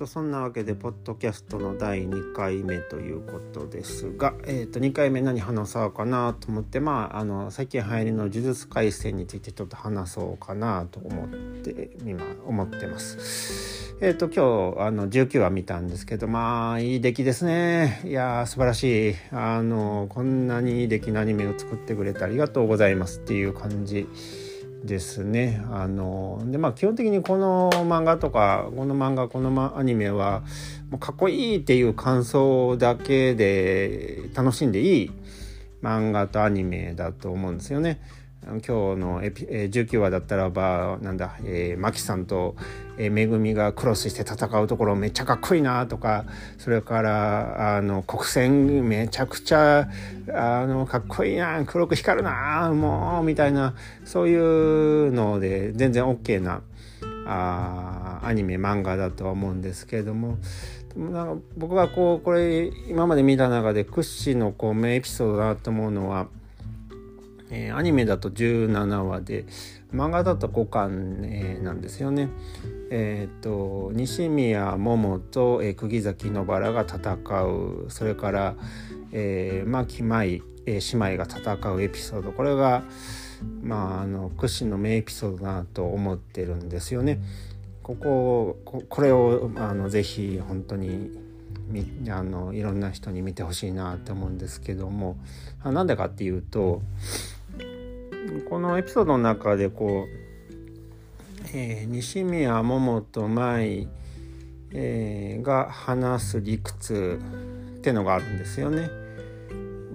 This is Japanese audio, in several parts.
とそんなわけでポッドキャストの第2回目ということですが、えー、と2回目何話そうかなと思ってまああの最近流行りの呪術廻戦についてちょっと話そうかなと思って今思ってます。えっ、ー、と今日あの19話見たんですけどまあいい出来ですねいやー素晴らしいあのこんなにいい出来のアニメを作ってくれてありがとうございますっていう感じ。ですね。あのでまあ基本的にこの漫画とかこの漫画このまアニメはもうかっこいいっていう感想だけで楽しんでいい漫画とアニメだと思うんですよね。今日のエピ、えー、19話だったらばなんだ、えー、マキさんと、えー、めぐみがクロスして戦うところめっちゃかっこいいなとかそれからあの国戦めちゃくちゃあのかっこいいな黒く光るなもうみたいなそういうので全然 OK なあアニメ漫画だとは思うんですけれどもなんか僕がこうこれ今まで見た中で屈指のこう名エピソードだなと思うのはえー、アニメだと17話で漫画だと5巻、えー、なんですよね。えーと、西宮桃と、えー、釘崎野原が戦うそれから、えー、牧舞、えー、姉妹が戦うエピソードこれが、まあ、あの屈指の名エピソードだなと思ってるんですよね。こここれをあのぜひ本当にあのいろんな人に見てほしいなと思うんですけどもなんでかっていうとこのエピソードの中でこう、えー、西宮桃と舞、えー、が話す理屈ってのがあるんですよね。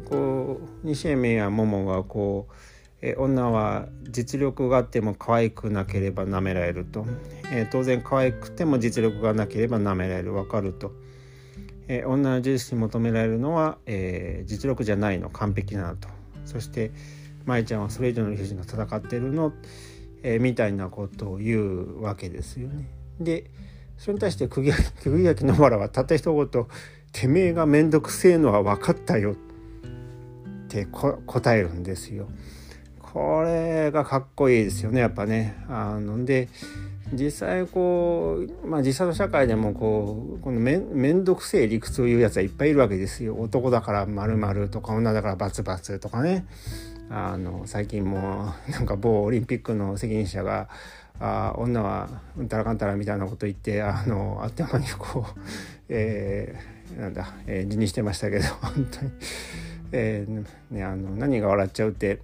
こう西宮桃がこう、えー、女は実力があっても可愛くなければ舐められると、えー、当然可愛くても実力がなければ舐められる分かると。えー、女の事実に求められるのは、えー、実力じゃないの完璧なのとそして、舞ちゃんはそれ以上の理不尽が戦ってるの、えー、みたいなことを言うわけですよね。でそれに対して釘垣野原はたった一言「てめえが面倒くせえのは分かったよ」って答えるんですよ。これがかっこいいですよねやっぱね。あので実際こう、まあ、実際の社会でもこうこのめ面倒くせえ理屈を言うやつはいっぱいいるわけですよ。男だから〇〇とか女だからバツバツとかね。あの最近もなんか某オリンピックの責任者があ女はうんたらかんたらみたいなこと言ってあのあっという間にこう、えー、なんだ、えー、辞任してましたけど 本当に、えーね、あの何が笑っちゃうって、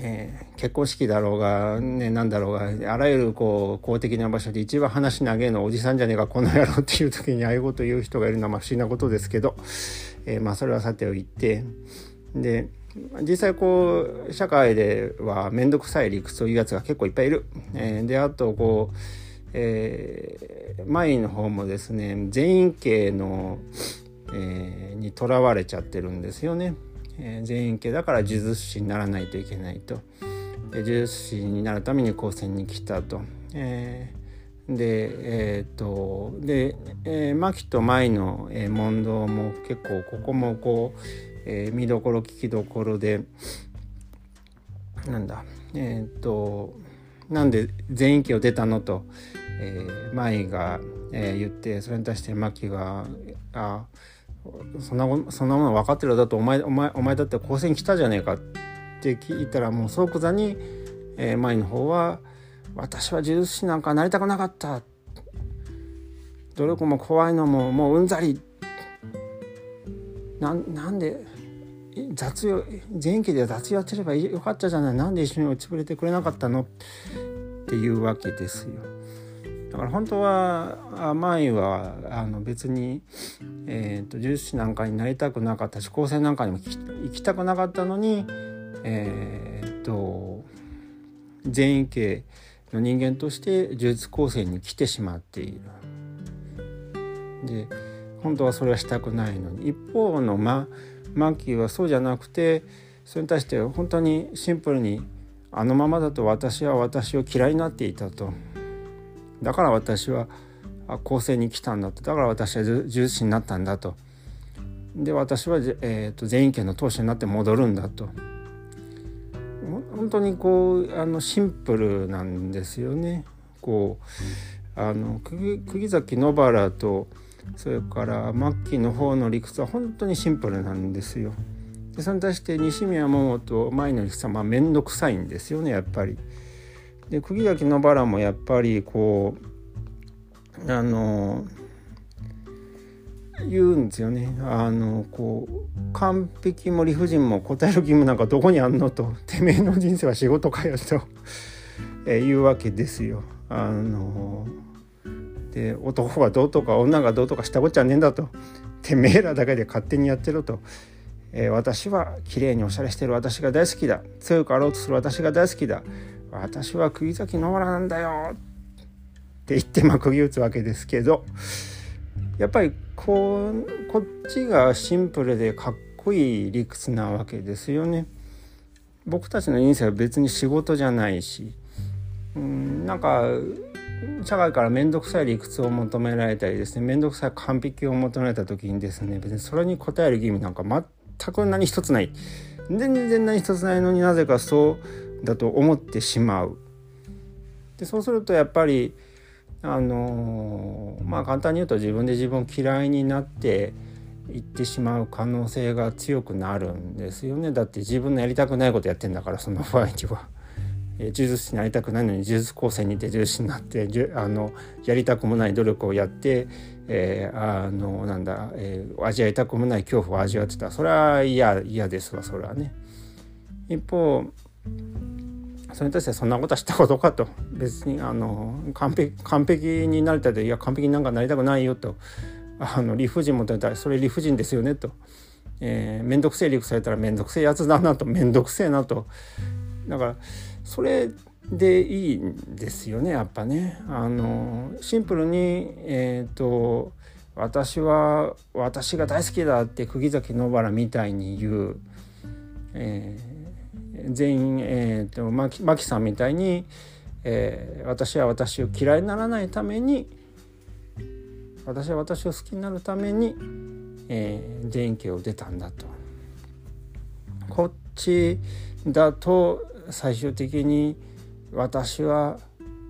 えー、結婚式だろうが、ね、何だろうがあらゆるこう公的な場所で一番話投げのおじさんじゃねえかこの野郎っていう時にああいうこと言う人がいるのはまあ不思議なことですけど、えー、まあそれはさておいてで実際こう社会では面倒くさい理屈を言うやつが結構いっぱいいる。えー、であとこう、えー、前の方もですね全員系の、えー、にとらわれちゃってるんですよね。えー、全員系だから呪術師にならないといけないと。呪術師になるために高専に来たと。えー、でえっ、とで、えー、牧と舞の、えー、問答も結構ここもこうえー、見どころ聞きどころでなんだえっ、となんで全員機を出たのと、えー、舞が、えー、言ってそれに対してマキが「あそんなそんなもの分かってるだとお前お前お前だって高専来たじゃねえか」って聞いたらもう即座に、えー、舞の方は「私は呪術師なんかなりたくなかった」努力も怖いのももううんざり。ななんで雑用前期で雑用やってればよかったじゃないなんで一緒に落ちぶれてくれなかったの？っていうわけですよ。だから本当は前はあの別に、えーと、重視なんかになりたくなかったし高専なんかにも行きたくなかったのにえっ、ー、と全員系の人間として呪術高専に来てしまっている。で本当はそれはしたくないのに一方のまあマーキーはそうじゃなくてそれに対して本当にシンプルにあのままだと私は私を嫌いになっていたと。だから私は構成に来たんだと。だから私は呪術師になったんだと。で私は、えーと、全員権の当主になって戻るんだと。本当にこうあのシンプルなんですよね。こうあの釘崎野原とそれから末期の方の理屈は本当にシンプルなんですよ。でそれに対して西宮桃と前の理屈はまあ面倒くさいんですよねやっぱり。で釘崎野原もやっぱりこうあの言うんですよねあのこう完璧も理不尽も答える義務なんかどこにあんのとてめえの人生は仕事かよと、えいうわけですよ。あので男がどうとか女がどうとかしたこっちゃねえんだと。てめえらだけで勝手にやってろと、えー、私は綺麗におしゃれしてる私が大好きだ。強くあろうとする私が大好きだ。私は釘崎野原なんだよ。って言ってま釘打つわけですけど。やっぱりこうこっちがシンプルでかっこいい理屈なわけですよね。僕たちの人生は別に仕事じゃないし。うんなんか社会から面倒くさい理屈を求められたりですね面倒くさい完璧を求められた時にですね別にそれに応える義務なんか全く何一つない全然何一つないのになぜかそうだと思ってしまう。でそうするとやっぱりあのまあ簡単に言うと自分で自分を嫌いになっていってしまう可能性が強くなるんですよねだって自分のやりたくないことやってんだからその場合には。呪術師になりたくないのに呪術高専にて呪術師になってあのやりたくもない努力をやって、えー、あのなんだ、えー、味わいたくもない恐怖を味わってた。それは嫌嫌ですわそれはね。一方それに対してそんなことはしたことかと。別にあの完璧完璧になりたいといや完璧になんかなりたくないよと。あの理不尽も出たらそれ理不尽ですよねと。えー、めんどくせえ理屈されたらめんどくせえやつだなと。めんどくせえなと。だからそれでいいんですよねやっぱね。あのシンプルに、えーと、私は私が大好きだって釘崎野原みたいに言う、えー、全員、えーと、マキさんみたいに、えー、私は私を嫌いにならないために私は私を好きになるために、えー、電気を出たんだと。こっちだと最終的に私は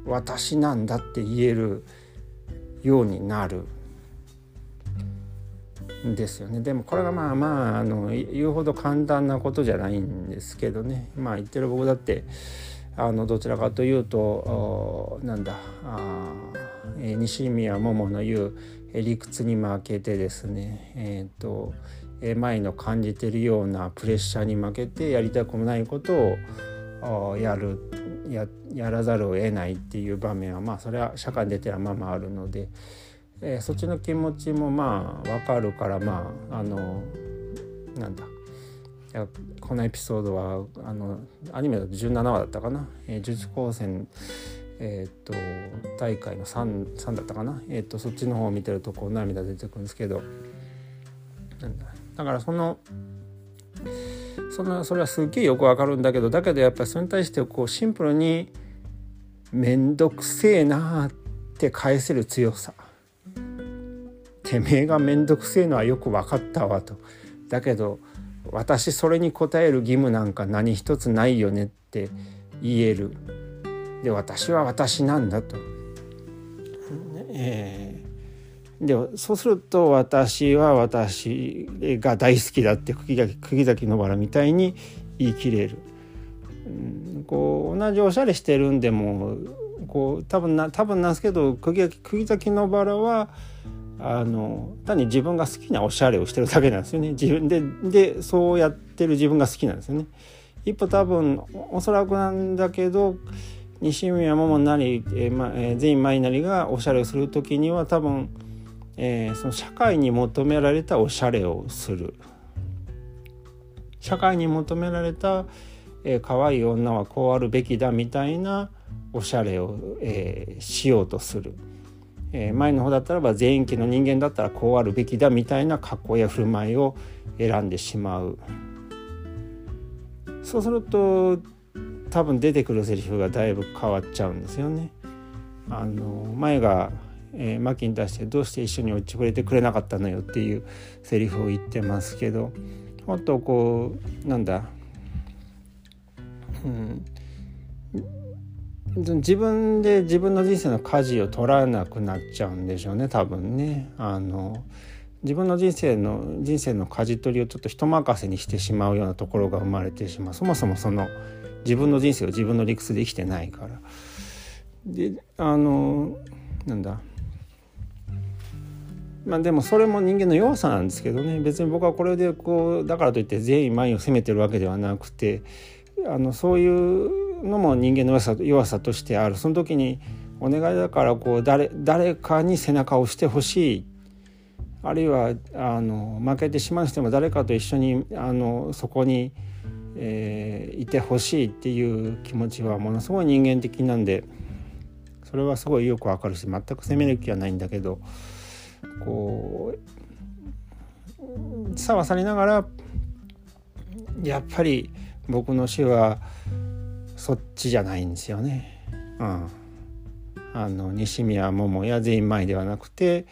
私なんだって言えるようになるんですよね。でもこれがまあまああの言うほど簡単なことじゃないんですけどね。まあ言ってる僕だってあのどちらかというとなんだあ、西宮桃の言う理屈に負けてですね。えっ、ー、と前の感じてるようなプレッシャーに負けてやりたくもないことをやるややらざるを得ないっていう場面はまあそれは社会に出てはまあまああるので、えー、そっちの気持ちもまあ分かるからまああのなんだこのエピソードはあのアニメだと17話だったかな「えー、術高専」えーと、大会の 3, 3だったかな、えーと、そっちの方を見てるとこう涙出てくるんですけどなんだだからそのそんなそれはすっげえよくわかるんだけどだけどやっぱりそれに対してこうシンプルに面倒くせえなって返せる強さ。てめえが面倒くせえのはよく分かったわと。だけど私それに応える義務なんか何一つないよねって言える。で私は私なんだと、えでそうすると私は私が大好きだって釘崎釘崎野原みたいに言い切れる。うん、こう同じおしゃれしてるんでもこう多分な多分なんですけど釘崎釘崎野原はあの単に自分が好きなおしゃれをしてるだけなんですよね自分ででそうやってる自分が好きなんですよね。一歩多分おそらくなんだけど西宮桃なり、えーまえー、全員舞なりがおしゃれをする時には多分えー、その社会に求められたおしゃれをする。社会に求められた、えー、可愛い女はこうあるべきだみたいなおしゃれを、えー、しようとする、えー、前の方だったらば全員期の人間だったらこうあるべきだみたいな格好や振る舞いを選んでしまう。そうすると多分出てくるセリフがだいぶ変わっちゃうんですよね。あの前がえー、マキに対して「どうして一緒に落ちてくれてくれなかったのよ」っていうセリフを言ってますけどもっとこうなんだ、うん、自分で自分の人生の舵を取らなくなっちゃうんでしょうね多分ね。あの自分の人生の人生の舵取りをちょっと人任せにしてしまうようなところが生まれてしまうそもそもその自分の人生を自分の理屈で生きてないから。であのなんだまあでもそれも人間の弱さなんですけどね。別に僕はこれでこうだからといって全員前を責めてるわけではなくてあのそういうのも人間の弱さ弱さとしてある。その時にお願いだからこう誰誰かに背中を押してほしい。あるいはあの負けてしまう人も誰かと一緒にあのそこに、えー、いてほしいっていう気持ちはものすごい人間的なんでそれはすごいよくわかるし全く責める気はないんだけどこうさはされながらやっぱり僕の死はそっちじゃないんですよね。うん、あの西宮桃や全員前ではなくて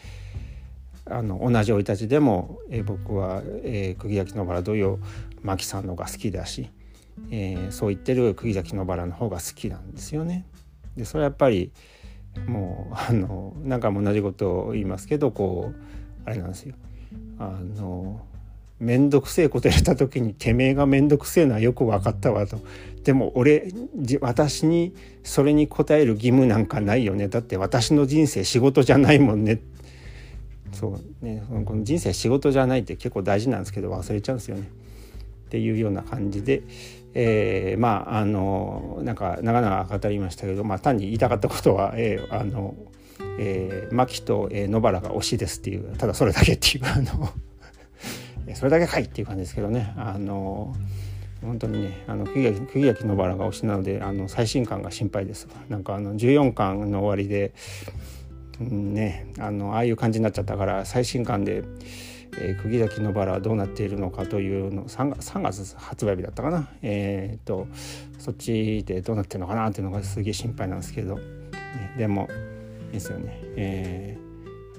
あの同じ生い立ちでも、え、僕は、えー、釘崎野原同様牧さんのが好きだし、えー、そう言ってる釘崎野原の方が好きなんですよね。でそれはやっぱりもうあの何回も同じことを言いますけどこうあれなんですよ。あの面倒くせえことやった時にてめえが面倒くせえのはよく分かったわと。でも俺私にそれに応える義務なんかないよね。だって私の人生仕事じゃないもんね。そうね。この人生仕事じゃないって結構大事なんですけど忘れちゃうんですよね。っていうような感じで、えー、まああのなんか長々語りましたけど、まあ、単に言いたかったことは、えー、あの、えー、牧と、えー、野原が推しですっていうただそれだけっていうあの それだけかいっていう感じですけどね。あの本当にねあの釘垣野原が推しなのであの最新刊が心配です。なんかあの14巻の終わりで、うん、ねあのああいう感じになっちゃったから最新刊でえー、釘崎野原はどうなっているのかというの 3, 月3月発売日だったかな、えーと、そっちでどうなってるのかなっていうのがすげえ心配なんですけど、ね、でもですよね、え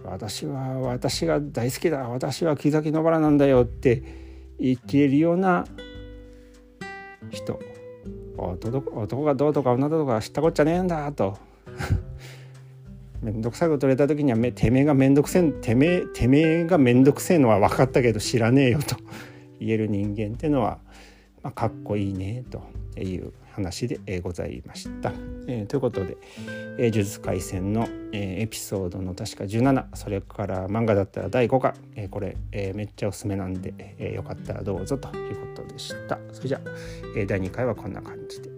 ー、私は私が大好きだ。私は木崎野原なんだよって言い切れるような人。男がどうとか女だとか知ったこっちゃねえんだと。面倒くさいこと言われた時にはめてめえが面倒くせえてめえてめえが面倒くせえのは分かったけど知らねえよと 言える人間っていうのは、まあ、かっこいいねという話で、ございました。えー、ということで「えー、呪術廻戦の」えー、エピソードの確か17それから漫画だったら第5巻、えー、これ、えー、めっちゃおすすめなんで、えー、よかったらどうぞということでした。それじゃあ、えー、第2回はこんな感じで。